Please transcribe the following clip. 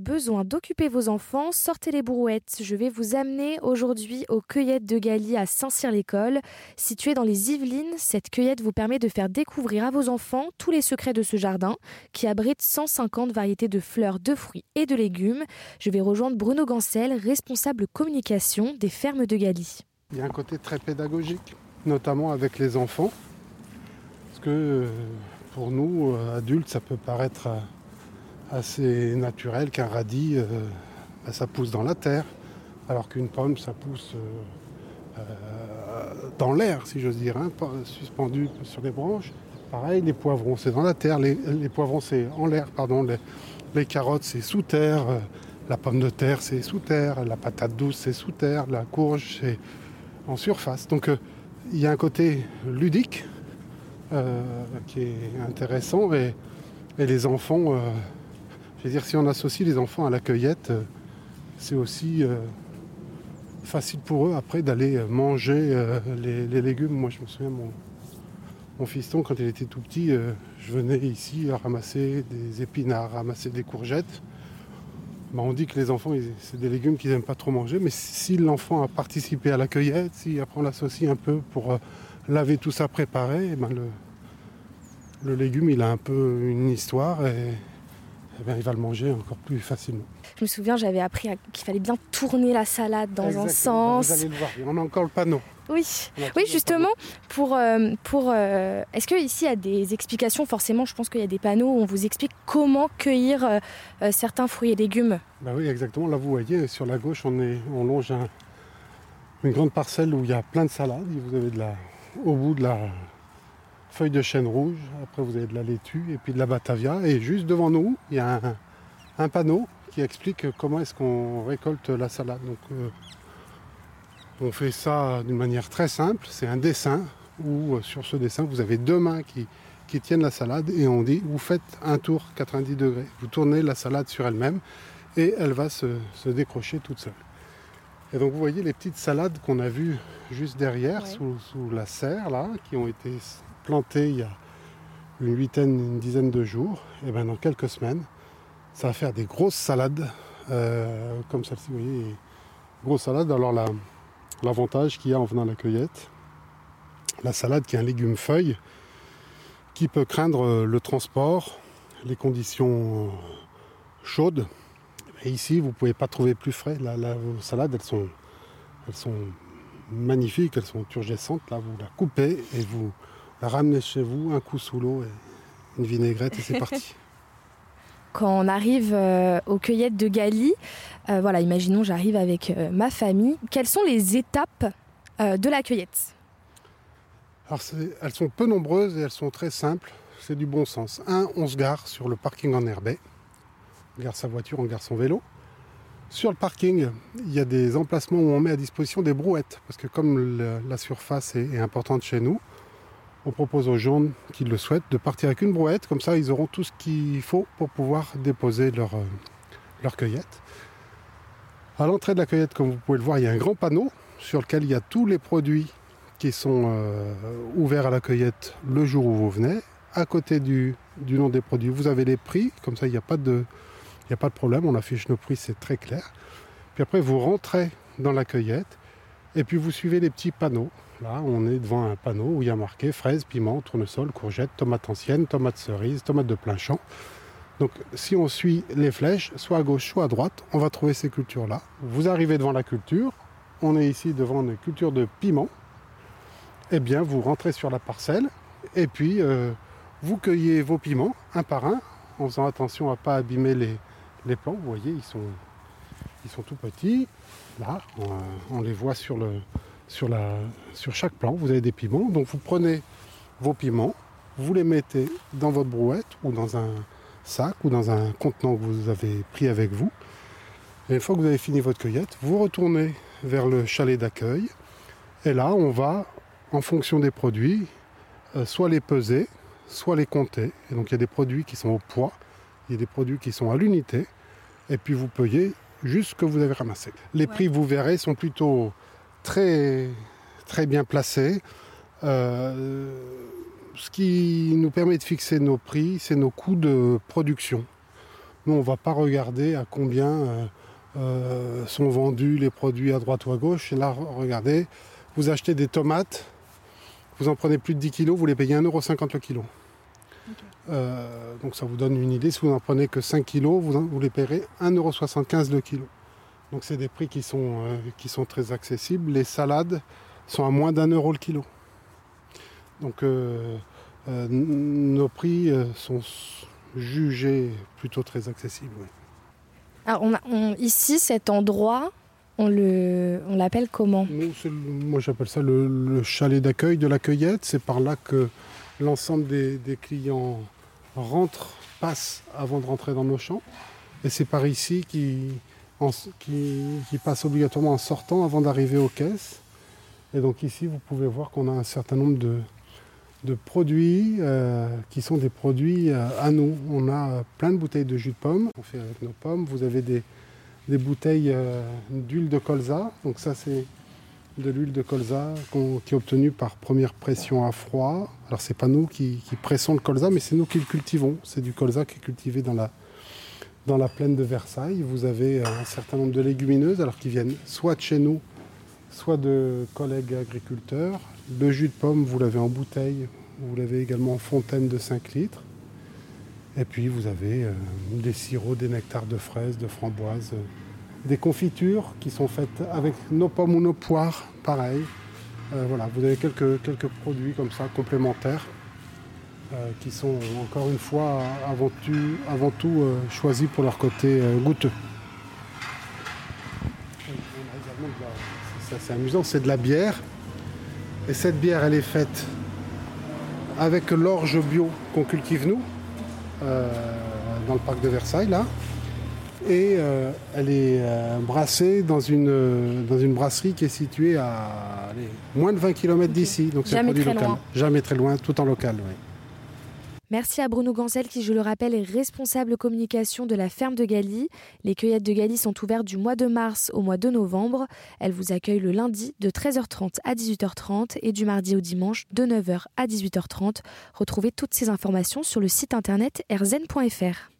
Besoin d'occuper vos enfants, sortez les brouettes. Je vais vous amener aujourd'hui aux cueillettes de Galie à Saint-Cyr-l'École. Située dans les Yvelines, cette cueillette vous permet de faire découvrir à vos enfants tous les secrets de ce jardin qui abrite 150 variétés de fleurs, de fruits et de légumes. Je vais rejoindre Bruno Gancel, responsable communication des fermes de Galie. Il y a un côté très pédagogique, notamment avec les enfants. Parce que euh, pour nous, euh, adultes, ça peut paraître euh, assez naturel qu'un radis, euh, bah, ça pousse dans la terre, alors qu'une pomme, ça pousse euh, euh, dans l'air, si j'ose dire, hein, suspendu sur les branches. Pareil, les poivrons, c'est dans la terre, les, les poivrons, c'est en l'air, pardon, les, les carottes, c'est sous terre, la pomme de terre, c'est sous terre, la patate douce, c'est sous terre, la courge, c'est en surface. Donc, il y a un côté ludique qui est intéressant et, et les enfants je veux dire, si on associe les enfants à la cueillette, euh, c'est aussi euh, facile pour eux après d'aller euh, manger les, légumes. Moi, je me souviens, mon, mon fiston, quand il était tout petit, je venais ici à ramasser des épinards, ramasser des courgettes. Ben, on dit que les enfants, c'est des légumes qu'ils n'aiment pas trop manger, mais si l'enfant a participé à la cueillette, si après on l'associe un peu pour laver tout ça préparé, ben le, légume, il a un peu une histoire eh bien, il va le manger encore plus facilement. Je me souviens, j'avais appris qu'il fallait bien tourner la salade dans Exactement. un sens. Vous allez le voir, on a encore le panneau. Oui, oui justement, pour, euh, pour euh, est-ce que ici il y a des explications? Forcément, je pense qu'il y a des panneaux où on vous explique comment cueillir euh, certains fruits et légumes. Ben oui, exactement. Là, vous voyez, sur la gauche, on, est, on longe un, une grande parcelle où il y a plein de salades. Vous avez de la, au bout de la, feuilles de chêne rouge, après vous avez de la laitue et puis de la batavia. Et juste devant nous, il y a un, un panneau qui explique comment est-ce qu'on récolte la salade. Donc, euh, on fait ça d'une manière très simple, c'est un dessin où euh, sur ce dessin vous avez deux mains qui, qui tiennent la salade et on dit vous faites un tour 90 degrés. Vous tournez la salade sur elle-même et elle va se, se, décrocher toute seule. Et donc vous voyez les petites salades qu'on a vues juste derrière ouais. sous, sous, la serre là, qui ont été planté il y a une huitaine, une dizaine de jours, et bien dans quelques semaines, ça va faire des grosses salades euh, comme celle-ci, vous voyez, grosses salades. Alors l'avantage la, qu'il y a en venant à la cueillette, la salade qui est un légume feuille, qui peut craindre le transport, les conditions chaudes. Et ici, vous ne pouvez pas trouver plus frais. La, la, vos salades, elles sont, elles sont magnifiques, elles sont turgescentes. Là, vous la coupez et vous, la ramener chez vous, un coup sous l'eau et une vinaigrette et c'est parti. Quand on arrive euh, aux cueillettes de Galie, euh, voilà, imaginons j'arrive avec euh, ma famille, quelles sont les étapes euh, de la cueillette? Alors elles sont peu nombreuses et elles sont très simples, c'est du bon sens. Un, on se gare sur le parking en herbé, on gare sa voiture, on gare son vélo. Sur le parking, il y a des emplacements où on met à disposition des brouettes, parce que comme le, la surface est, est importante chez nous, on propose aux gens qui le souhaitent de partir avec une brouette, comme ça ils auront tout ce qu'il faut pour pouvoir déposer leur, euh, leur cueillette. À l'entrée de la cueillette, comme vous pouvez le voir, il y a un grand panneau sur lequel il y a tous les produits qui sont euh, ouverts à la cueillette le jour où vous venez. À côté du, nom des produits, vous avez les prix, comme ça il n'y a, a pas de problème, on affiche nos prix, c'est très clair. Puis après, vous rentrez dans la cueillette et puis vous suivez les petits panneaux. Là, on est devant un panneau où il y a marqué fraises, piment, tournesol, courgettes, tomates anciennes, tomates cerises, tomates de plein champ. Donc si on suit les flèches, soit à gauche, soit à droite, on va trouver ces cultures-là. Vous arrivez devant la culture, on est ici devant une culture de piment. Eh bien, vous rentrez sur la parcelle et puis euh, vous cueillez vos piments un par un, en faisant attention à ne pas abîmer les, les plants. Vous voyez, ils sont, tout petits. Là, on les voit sur, le, sur, la, sur chaque plan. Vous avez des piments. Donc vous prenez vos piments, vous les mettez dans votre brouette ou dans un sac ou dans un contenant que vous avez pris avec vous. Et une fois que vous avez fini votre cueillette, vous retournez vers le chalet d'accueil. Et là, on va, en fonction des produits, euh, soit les peser, soit les compter. Et donc il y a des produits qui sont au poids, il y a des produits qui sont à l'unité. Et puis vous payez juste ce que vous avez ramassé. Les ouais. prix, vous verrez, sont plutôt très, très bien placés. Euh, ce qui nous permet de fixer nos prix, c'est nos coûts de production. Nous, on ne va pas regarder à combien sont vendus les produits à droite ou à gauche. Et là, regardez, vous achetez des tomates, vous en prenez plus de 10 kg, vous les payez 1,50€ le kilo. Euh, donc ça vous donne une idée. Si vous n'en prenez que 5 kg, vous, les payerez 1,75€ le kilo. Donc c'est des prix qui sont, euh, qui sont très accessibles. Les salades sont à moins d'un euro le kilo. Donc euh, nos prix sont jugés plutôt très accessibles. Alors ici, cet endroit, on l'appelle comment? Moi j'appelle ça le, le chalet d'accueil de la cueillette. C'est par là que l'ensemble des, clients rentrent, passent avant de rentrer dans nos champs. Et c'est par ici qu'ils qui, passent obligatoirement en sortant avant d'arriver aux caisses. Et donc ici, vous pouvez voir qu'on a un certain nombre de, produits euh, qui sont des produits euh, à nous. On a plein de bouteilles de jus de pomme, on fait avec nos pommes. Vous avez des, bouteilles euh, d'huile de colza. Donc ça, c'est de l'huile de colza qui est obtenue par première pression à froid. Alors c'est pas nous qui, pressons le colza, mais c'est nous qui le cultivons. C'est du colza qui est cultivé dans la, dans la plaine de Versailles. Vous avez un certain nombre de légumineuses, alors qui viennent soit de chez nous, soit de collègues agriculteurs. Le jus de pomme, vous l'avez en bouteille, vous l'avez également en fontaine de 5 litres. Et puis vous avez euh, des sirops, des nectars de fraises, de framboises, des confitures qui sont faites avec nos pommes ou nos poires, pareil. Euh, voilà, vous avez quelques, quelques produits comme ça complémentaires euh, qui sont encore une fois avant tout, avant tout euh, choisis pour leur côté goûteux. C'est amusant, c'est de la bière. Et cette bière, elle est faite avec l'orge bio qu'on cultive nous, dans le parc de Versailles, là et euh, elle est euh, brassée dans une, dans une brasserie qui est située à moins de 20 km d'ici. Donc c'est un produit local. Jamais très loin, tout en local. Merci à Bruno Gancel qui, je le rappelle, est responsable communication de la ferme de Galie. Les cueillettes de Galie sont ouvertes du mois de mars au mois de novembre. Elles vous accueillent le lundi de 13h30 à 18h30 et du mardi au dimanche de 9h à 18h30. Retrouvez toutes ces informations sur le site internet erzen.fr.